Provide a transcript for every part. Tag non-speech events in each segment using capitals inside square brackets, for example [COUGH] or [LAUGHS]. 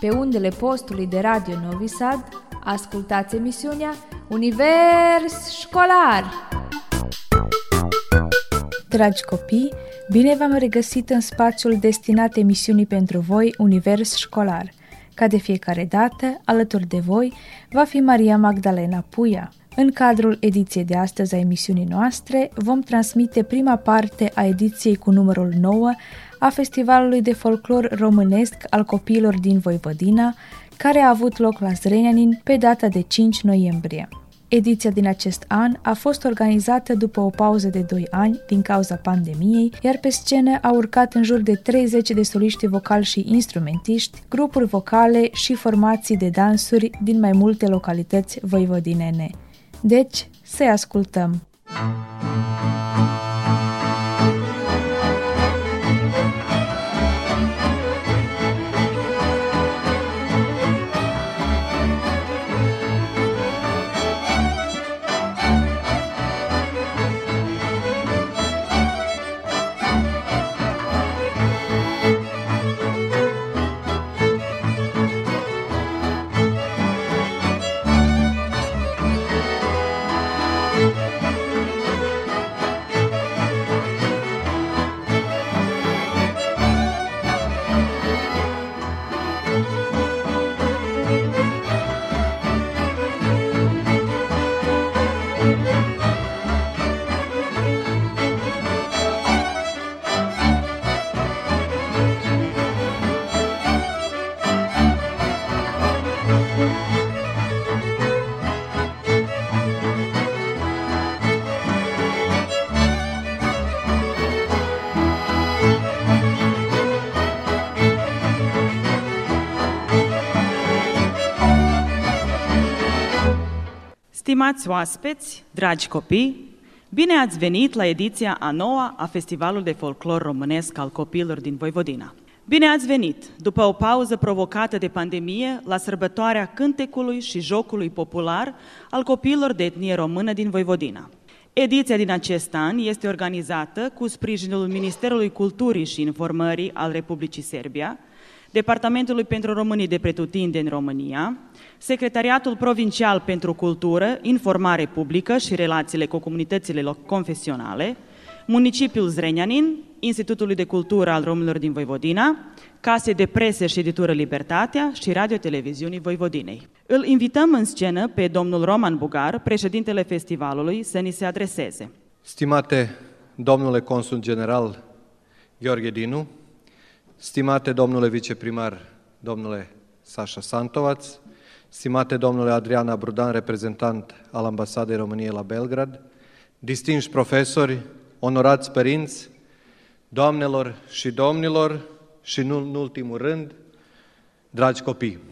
Pe undele postului de Radio Novi Sad, ascultați emisiunea Univers Școlar! Dragi copii, bine v-am regăsit în spațiul destinat emisiunii pentru voi Univers Școlar. Ca de fiecare dată, alături de voi va fi Maria Magdalena Puia. În cadrul ediției de astăzi a emisiunii noastre, vom transmite prima parte a ediției cu numărul 9 a Festivalului de Folclor Românesc al Copiilor din Voivodina, care a avut loc la Zrenjanin pe data de 5 noiembrie. Ediția din acest an a fost organizată după o pauză de 2 ani din cauza pandemiei, iar pe scenă a urcat în jur de 30 de soliști vocali și instrumentiști, grupuri vocale și formații de dansuri din mai multe localități voivodinene. Deci, să ascultăm! Stimați oaspeți, dragi copii, bine ați venit la ediția a noua a Festivalului de Folclor Românesc al Copiilor din Voivodina. Bine ați venit, după o pauză provocată de pandemie, la sărbătoarea cântecului și jocului popular al copiilor de etnie română din Voivodina. Ediția din acest an este organizată cu sprijinul Ministerului Culturii și Informării al Republicii Serbia, Departamentului pentru Românii de Pretutindeni România, Secretariatul Provincial pentru Cultură, Informare Publică și Relațiile cu Comunitățile Confesionale, Municipiul Zrenjanin, Institutului de Cultură al Românilor din Voivodina, Case de Presă și Editură Libertatea și Radio-Televiziunii Voivodinei. Îl invităm în scenă pe domnul Roman Bugar, președintele festivalului, să ni se adreseze. Stimate domnule consul general Gheorghe Dinu, stimate domnule viceprimar, domnule Sasha Santovaț, stimate domnule Adriana Brudan, reprezentant al Ambasadei României la Belgrad, distinși profesori, onorați părinți, doamnelor și domnilor și nu în ultimul rând, dragi copii.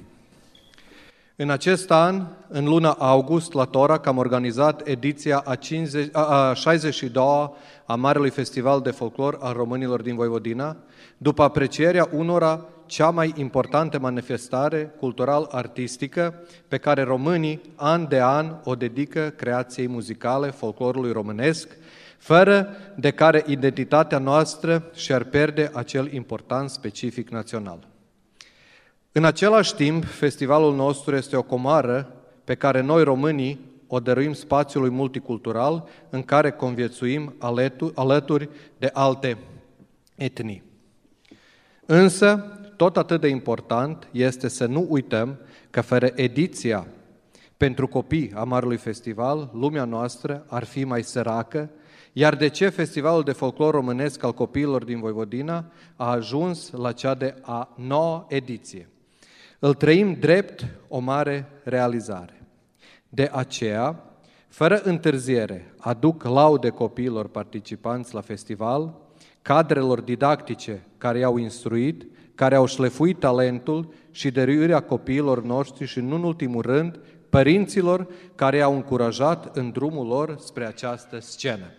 În acest an, în luna august, la Torac, am organizat ediția a, 50, a 62 a Marelui Festival de Folclor al Românilor din Voivodina, după aprecierea unora cea mai importantă manifestare cultural-artistică pe care românii an de an o dedică creației muzicale, folclorului românesc, fără de care identitatea noastră și-ar pierde acel important specific național. În același timp, festivalul nostru este o comară pe care noi românii o dăruim spațiului multicultural în care conviețuim alături de alte etnii. Însă, tot atât de important este să nu uităm că fără ediția pentru copii a Marului Festival, lumea noastră ar fi mai săracă, iar de ce Festivalul de Folclor Românesc al Copiilor din Voivodina a ajuns la cea de a noua ediție. Îl trăim drept o mare realizare. De aceea, fără întârziere, aduc laude copiilor participanți la festival, cadrelor didactice care i-au instruit, care au șlefuit talentul și dăruirea copiilor noștri și, nu în ultimul rând, părinților care au încurajat în drumul lor spre această scenă.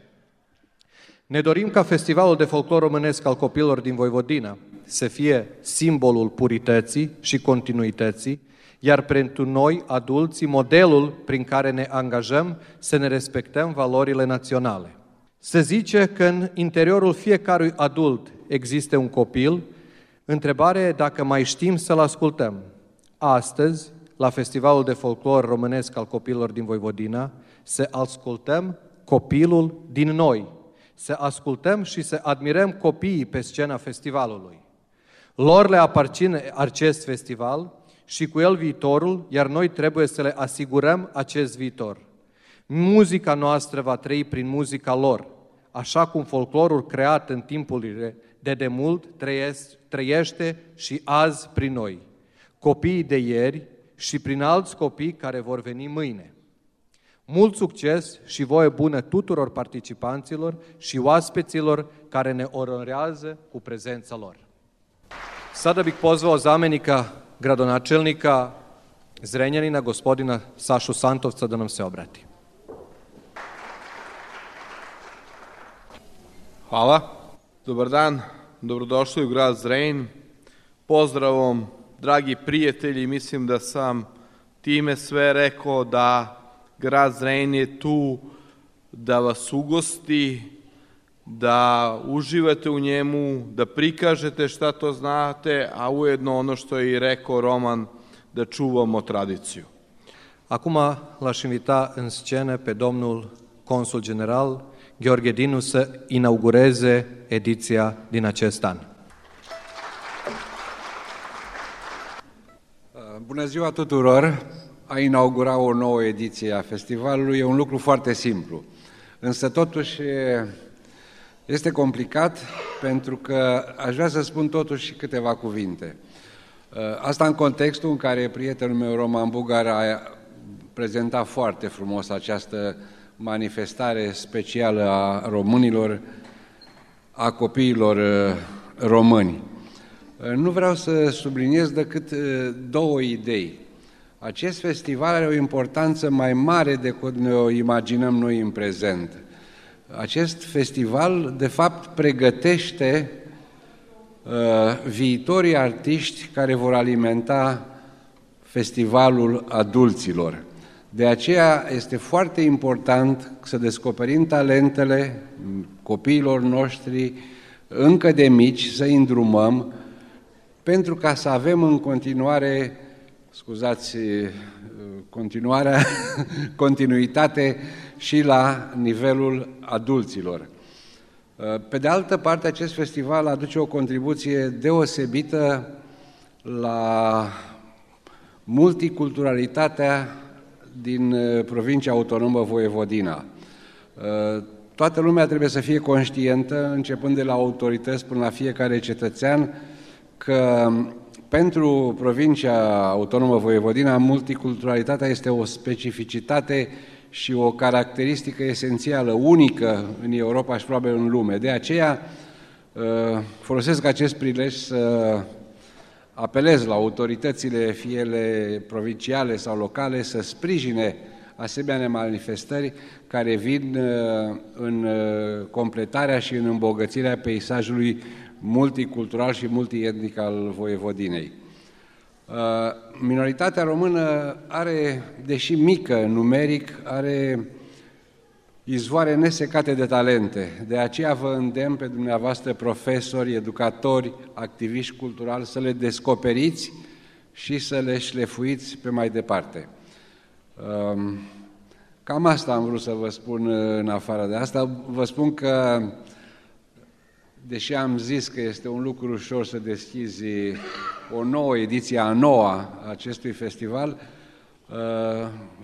Ne dorim ca Festivalul de Folclor Românesc al Copiilor din Voivodina să fie simbolul purității și continuității, iar pentru noi, adulții, modelul prin care ne angajăm să ne respectăm valorile naționale. Se zice că în interiorul fiecărui adult există un copil, întrebarea e dacă mai știm să-l ascultăm, astăzi, la Festivalul de Folclor Românesc al Copiilor din Voivodina, să ascultăm copilul din noi, să ascultăm și să admirăm copiii pe scena festivalului. Lor le aparține acest festival și cu el viitorul, iar noi trebuie să le asigurăm acest viitor. Muzica noastră va trăi prin muzica lor, așa cum folclorul creat în timpurile de demult trăiește și azi prin noi, copiii de ieri și prin alți copii care vor veni mâine. Mult succes și voie bună tuturor participanților și oaspeților care ne onorează cu prezența lor. Sada bih pozvao zamenika gradonačelnika Zrenjanina, gospodina Sašu Santovca, da nam se obrati. Hvala. Dobar dan, dobrodošli u grad Zrenj. Pozdravom, dragi prijatelji, mislim da sam time sve rekao da grad Zrenj je tu da vas ugosti, da uživate u njemu, da prikažete šta to znate, a ujedno ono što je i rekao Roman, da čuvamo tradiciju. Acum l-aș invita în scenă pe domnul consul general Gheorghe Dinu să inaugureze ediția din acest an. Bună ziua tuturor! A inaugura o nouă ediție a festivalului e un lucru foarte simplu. Însă totuși este complicat pentru că aș vrea să spun totuși câteva cuvinte. Asta în contextul în care prietenul meu Roman Bugar a prezentat foarte frumos această manifestare specială a românilor, a copiilor uh, români. Uh, nu vreau să subliniez decât uh, două idei. Acest festival are o importanță mai mare decât ne o imaginăm noi în prezent. Acest festival, de fapt, pregătește uh, viitorii artiști care vor alimenta festivalul adulților. De aceea este foarte important să descoperim talentele copiilor noștri încă de mici, să îi îndrumăm, pentru ca să avem în continuare, scuzați, continuarea, [LAUGHS] continuitate și la nivelul adulților. Pe de altă parte, acest festival aduce o contribuție deosebită la multiculturalitatea din uh, provincia autonomă Voievodina. Uh, toată lumea trebuie să fie conștientă, începând de la autorități până la fiecare cetățean, că pentru provincia autonomă Voievodina, multiculturalitatea este o specificitate și o caracteristică esențială, unică în Europa și probabil în lume. De aceea uh, folosesc acest prilej să apelez la autoritățile, fie ele provinciale sau locale, să sprijine asemenea manifestări care vin uh, în uh, completarea și în îmbogățirea peisajului multicultural și multietnic al Voievodinei. Uh, minoritatea română are, deși mică numeric, are izvoare nesecate de talente. De aceea vă îndemn pe dumneavoastră profesori, educatori, activiști culturali să le descoperiți și să le șlefuiți pe mai departe. Um, cam asta am vrut să vă spun în afară de asta. Vă spun că, deși am zis că este un lucru ușor să deschizi o nouă ediție, a noua a acestui festival, uh,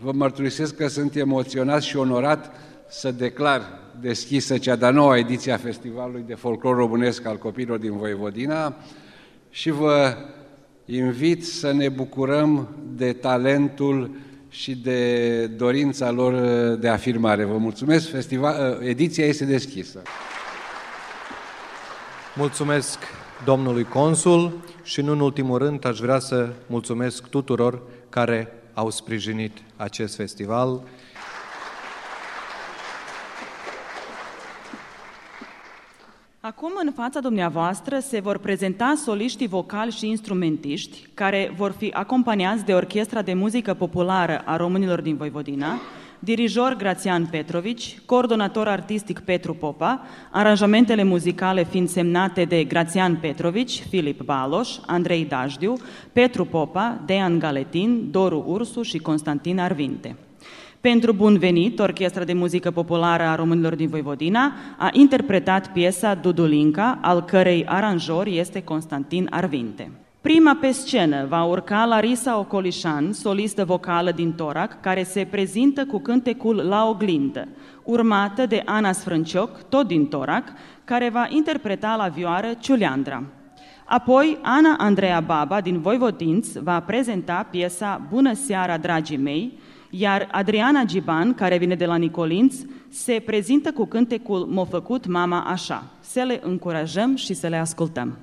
vă mărturisesc că sunt emoționat și onorat să declar deschisă cea de-a noua ediție a Festivalului de Folclor Românesc al Copiilor din Voivodina și vă invit să ne bucurăm de talentul și de dorința lor de afirmare. Vă mulțumesc, festival, ediția este deschisă. Mulțumesc domnului consul și nu în ultimul rând aș vrea să mulțumesc tuturor care au sprijinit acest festival. Acum, în fața dumneavoastră, se vor prezenta soliștii vocali și instrumentiști, care vor fi acompaniați de Orchestra de Muzică Populară a Românilor din Voivodina, dirijor Grațian Petrovici, coordonator artistic Petru Popa, aranjamentele muzicale fiind semnate de Grațian Petrovici, Filip Baloș, Andrei Dajdiu, Petru Popa, Dean Galetin, Doru Ursu și Constantin Arvinte. Pentru Bun Venit, Orchestra de Muzică Populară a Românilor din Voivodina a interpretat piesa Dudulinca, al cărei aranjor este Constantin Arvinte. Prima pe scenă va urca Larisa Ocolișan, solistă vocală din Torac, care se prezintă cu cântecul La oglindă, urmată de Ana Sfrâncioc, tot din Torac, care va interpreta la vioară Ciuleandra. Apoi, Ana Andreea Baba din Voivodinț va prezenta piesa Bună seara, dragii mei, iar Adriana Giban, care vine de la Nicolinț, se prezintă cu cântecul M-a făcut mama așa. Să le încurajăm și să le ascultăm.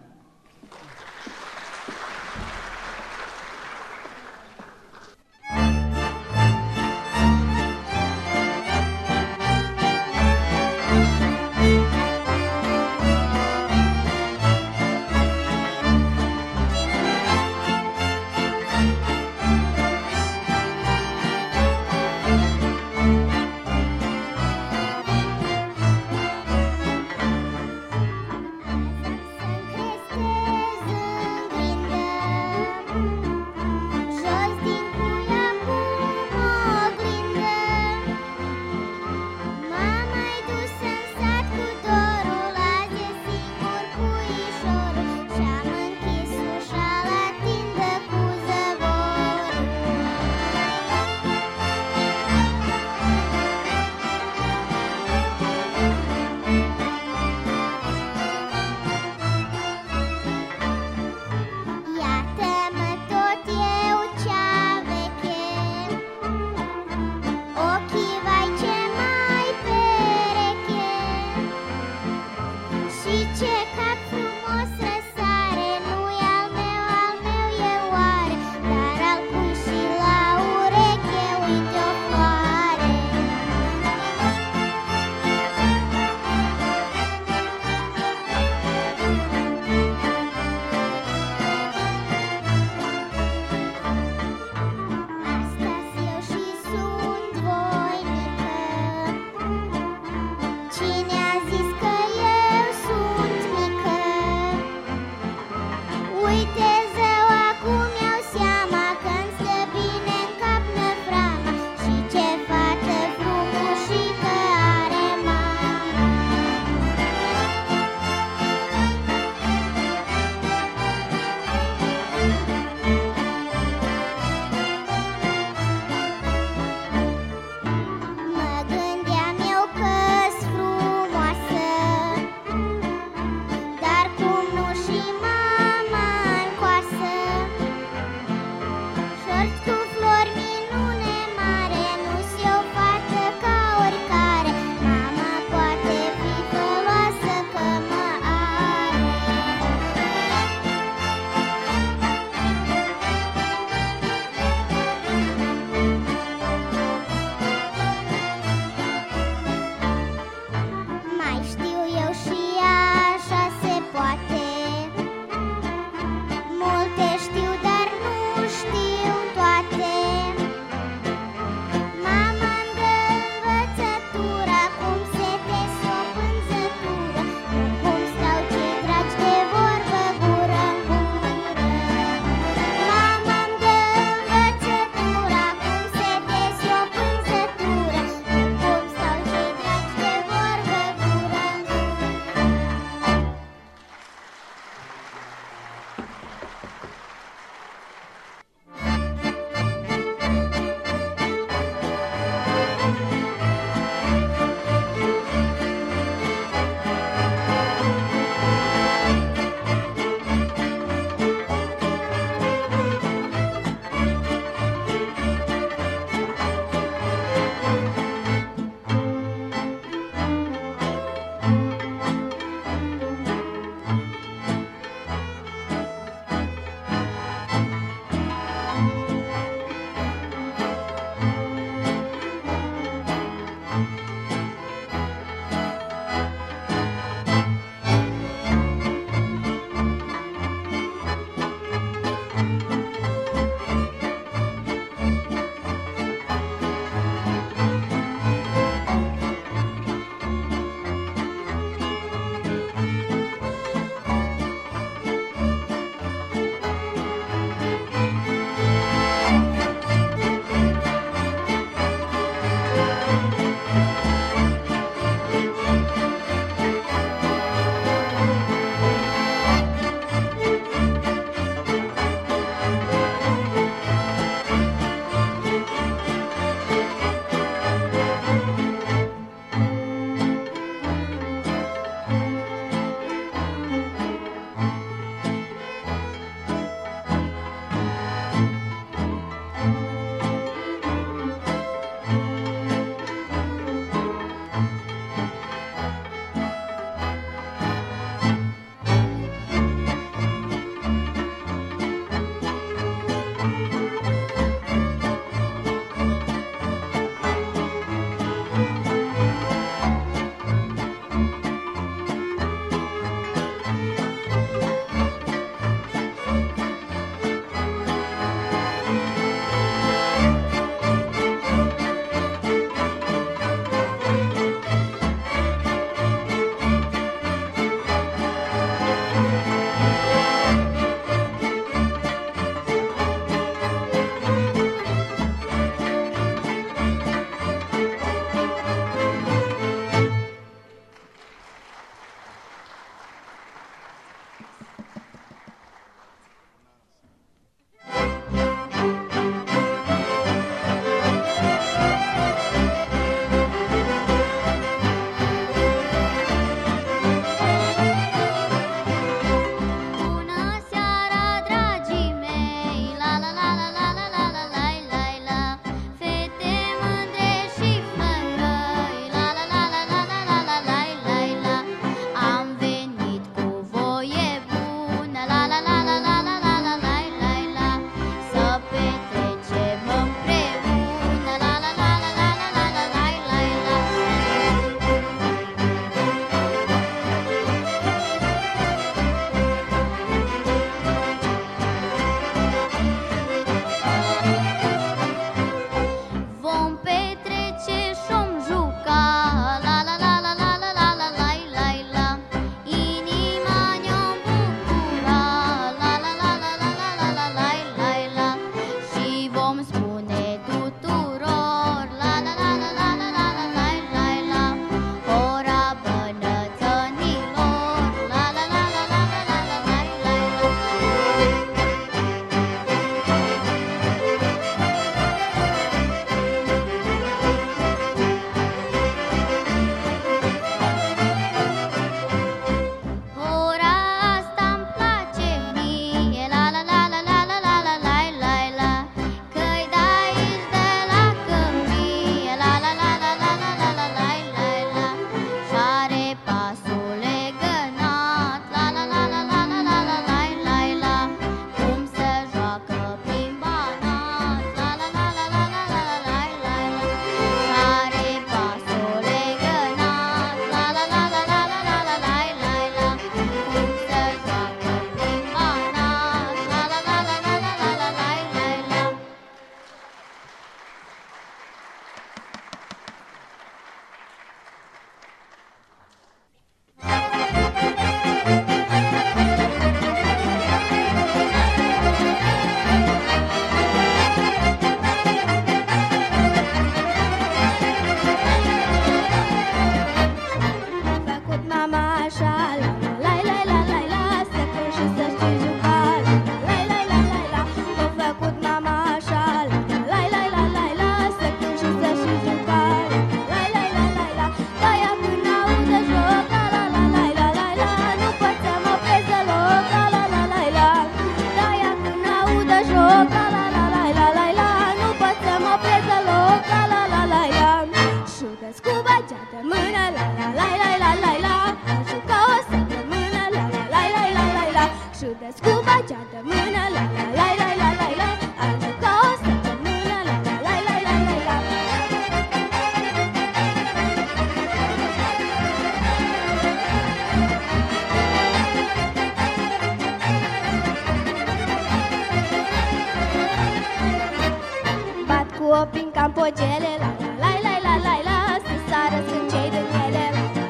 Bat cu opi în campogele La la la la la la la Să sară sunt cei din ele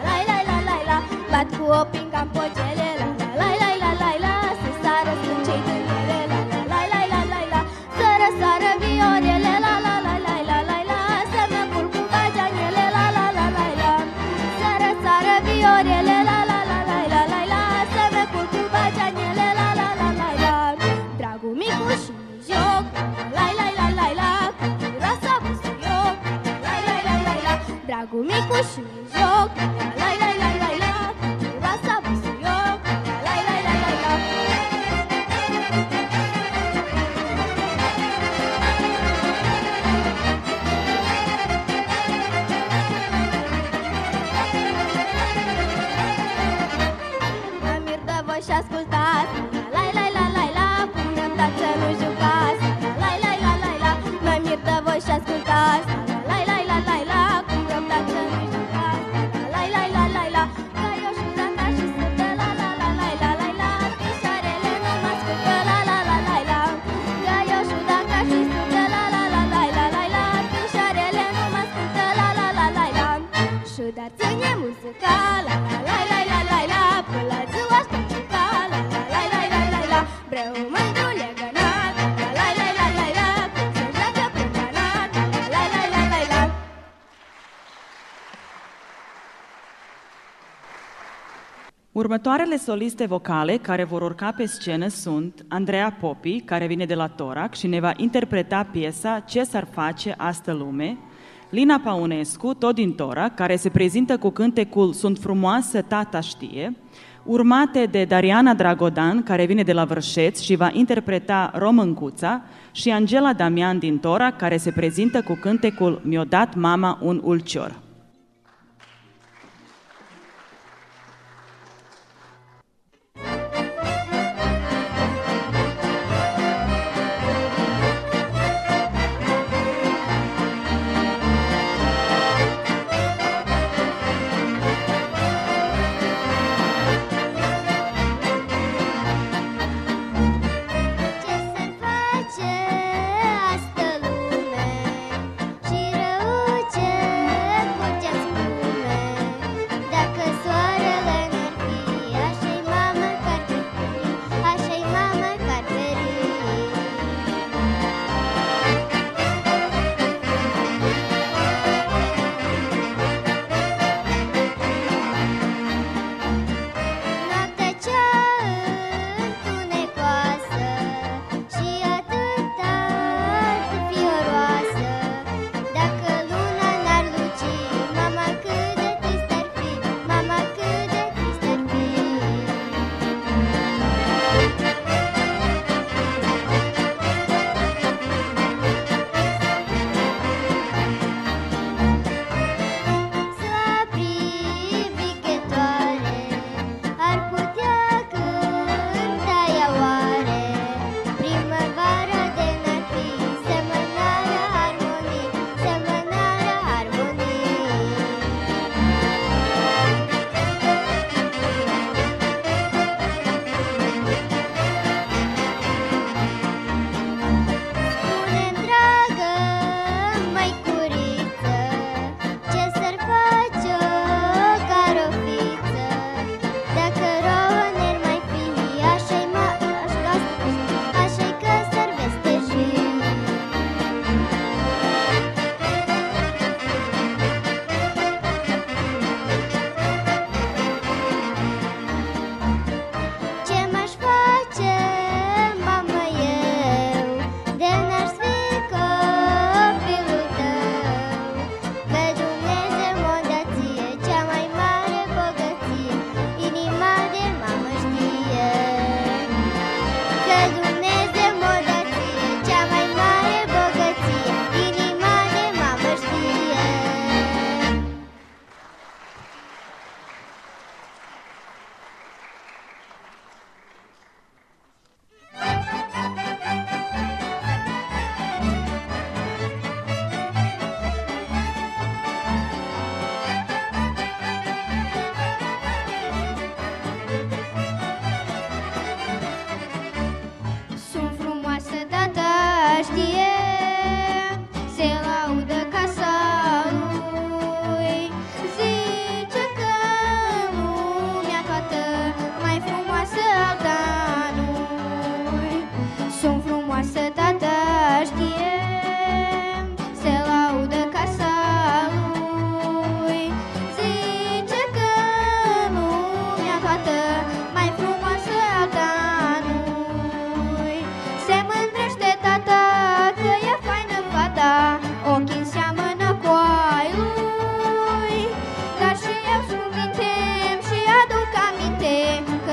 La la la la la la Bat cu opi în campogele Dragul micu și joc La la la la la Cu miroasa busuioc La la la la la Mă mir de voi și ascultați La la la la la Cum răbdați să nu jucați La la la la la Mă mir de voi și ascultați Următoarele soliste vocale care vor urca pe scenă sunt Andreea Popi, care vine de la Torac și ne va interpreta piesa Ce s-ar face astă lume, Lina Paunescu, tot din Torac, care se prezintă cu cântecul Sunt frumoasă, tata știe, urmate de Dariana Dragodan, care vine de la Vârșeț și va interpreta Româncuța, și Angela Damian din Torac, care se prezintă cu cântecul Mi-o dat mama un ulcior.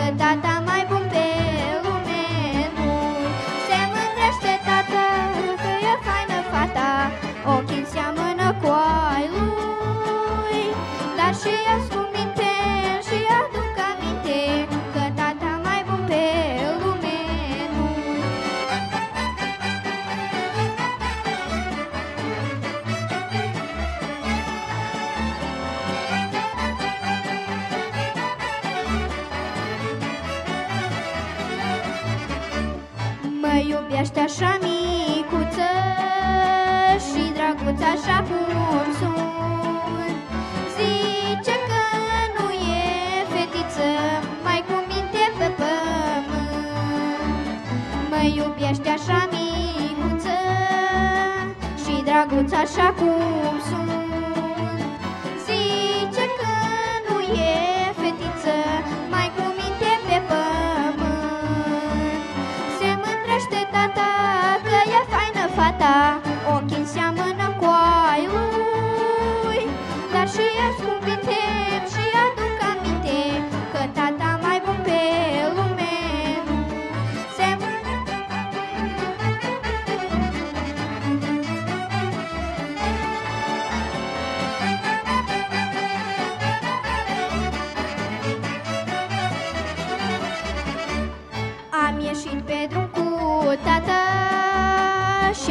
nagdadala așa pur sunt. Zice că nu e fetiță Mai cu minte pe pământ. Mă iubește așa micuță Și draguț așa cum sunt.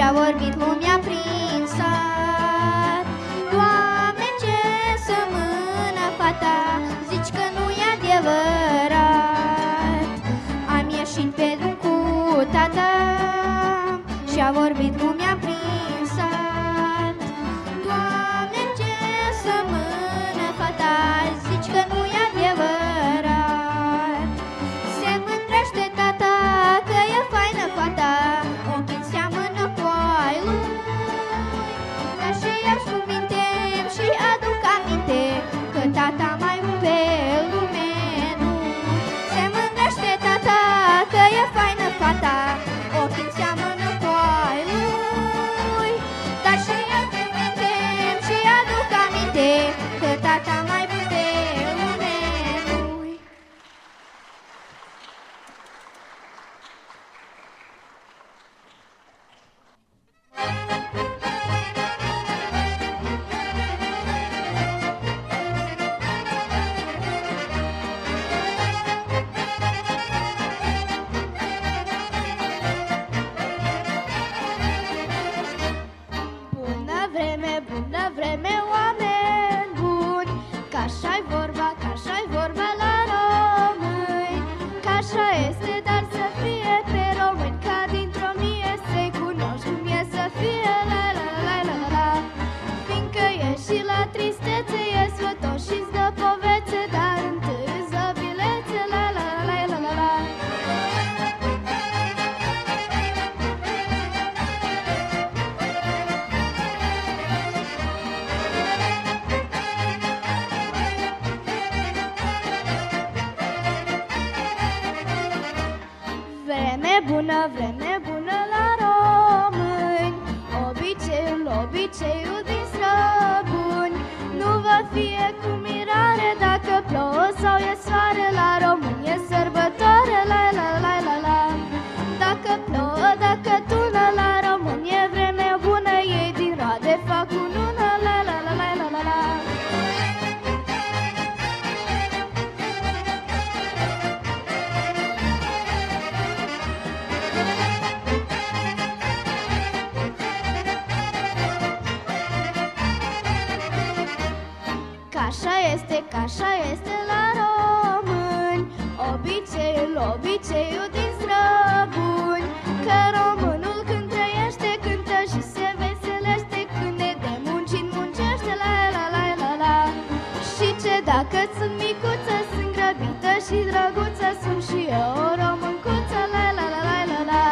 A vorbit lumea prin sat Doamne, ce să sămână fata Zici că nu-i adevărat. Am ieșit pe drum cu tata Și-a vorbit lumea prin batata. premeu obiceiul din străbuni Că românul când trăiește, cântă și se veselește Când ne dă muncit, muncește, la la la la la Și ce dacă sunt micuță, sunt grăbită și drăguță Sunt și eu o româncuță, la la la la la la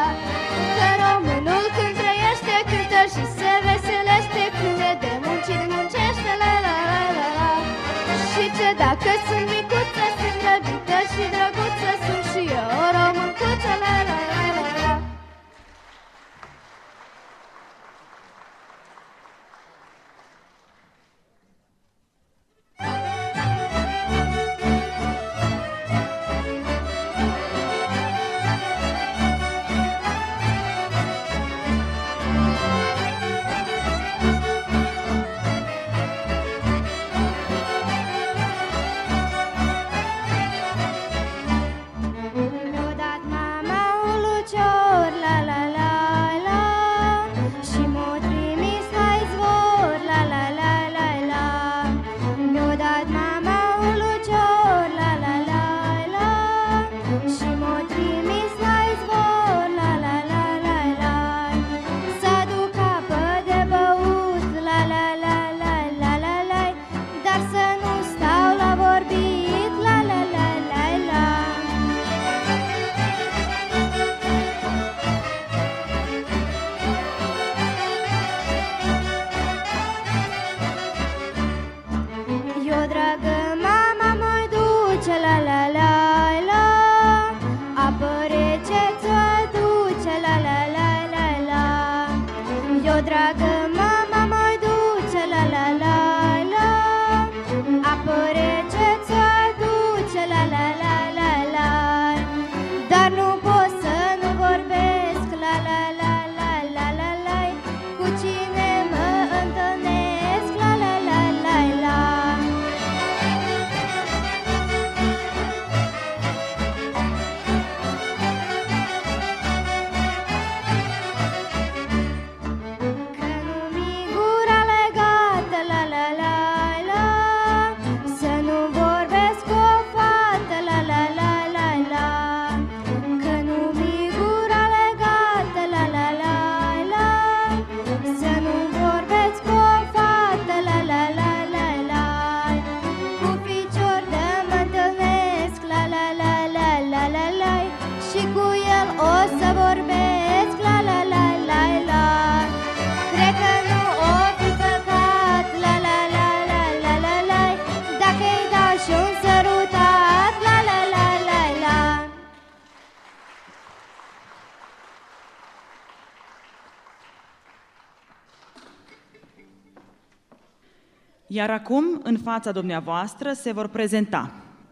Că românul când trăiește, cântă și se veselește Când ne dă muncit, muncește, la la la la la Și ce dacă sunt micuță, sunt grăbită și drăguță Iar acum, în fața dumneavoastră, se vor prezenta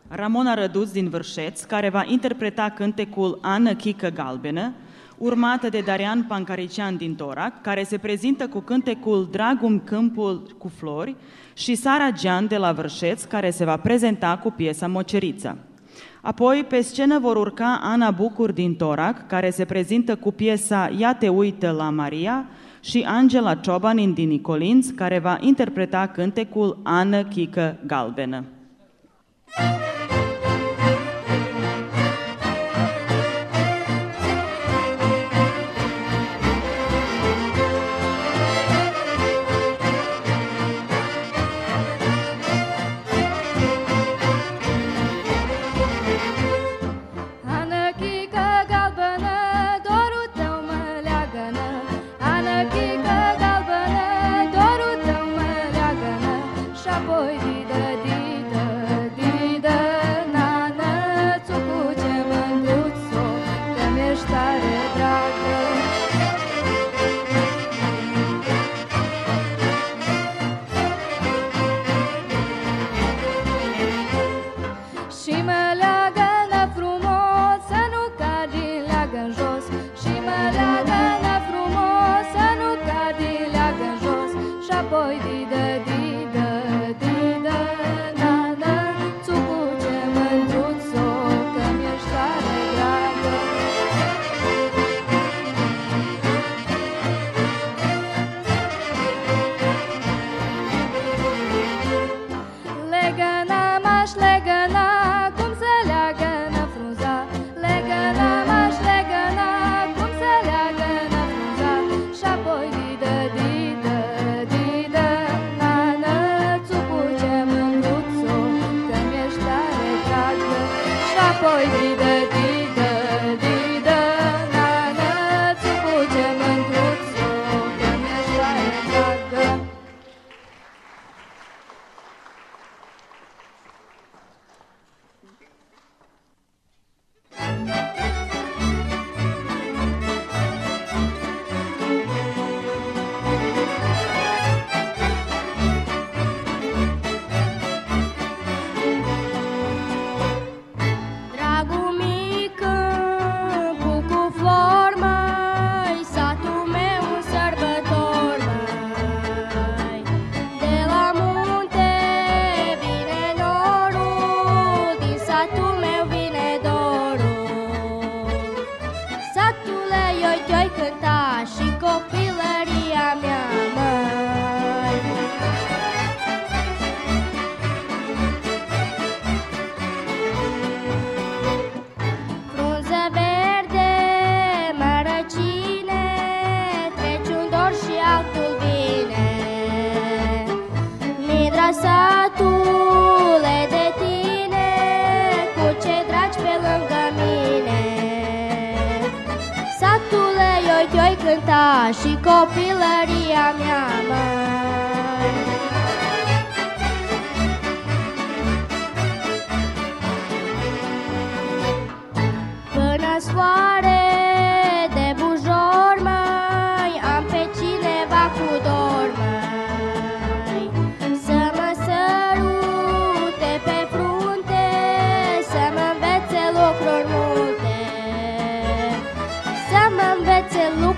Ramona Răduț din Vârșeț, care va interpreta cântecul Ană Chică Galbenă, urmată de Darian Pancarician din Torac, care se prezintă cu cântecul Dragum Câmpul cu Flori și Sara Gian de la Vârșeț, care se va prezenta cu piesa Moceriță. Apoi, pe scenă vor urca Ana Bucur din Torac, care se prezintă cu piesa Ia te uită la Maria, și Angela Ciobanin din Nicolinț, care va interpreta cântecul Ană Chică Galbenă. Thank.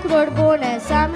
Lucruri bune Să am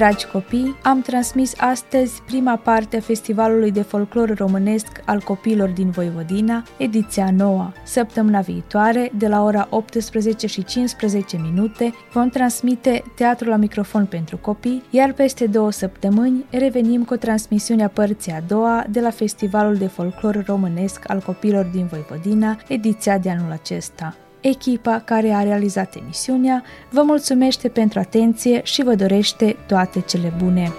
Dragi copii, am transmis astăzi prima parte a Festivalului de Folclor Românesc al Copiilor din Voivodina, ediția nouă. Săptămâna viitoare, de la ora 18 și 15 minute, vom transmite Teatru la microfon pentru copii, iar peste două săptămâni revenim cu transmisiunea părții a doua de la Festivalul de Folclor Românesc al Copiilor din Voivodina, ediția de anul acesta. Echipa care a realizat emisiunea vă mulțumește pentru atenție și vă dorește toate cele bune.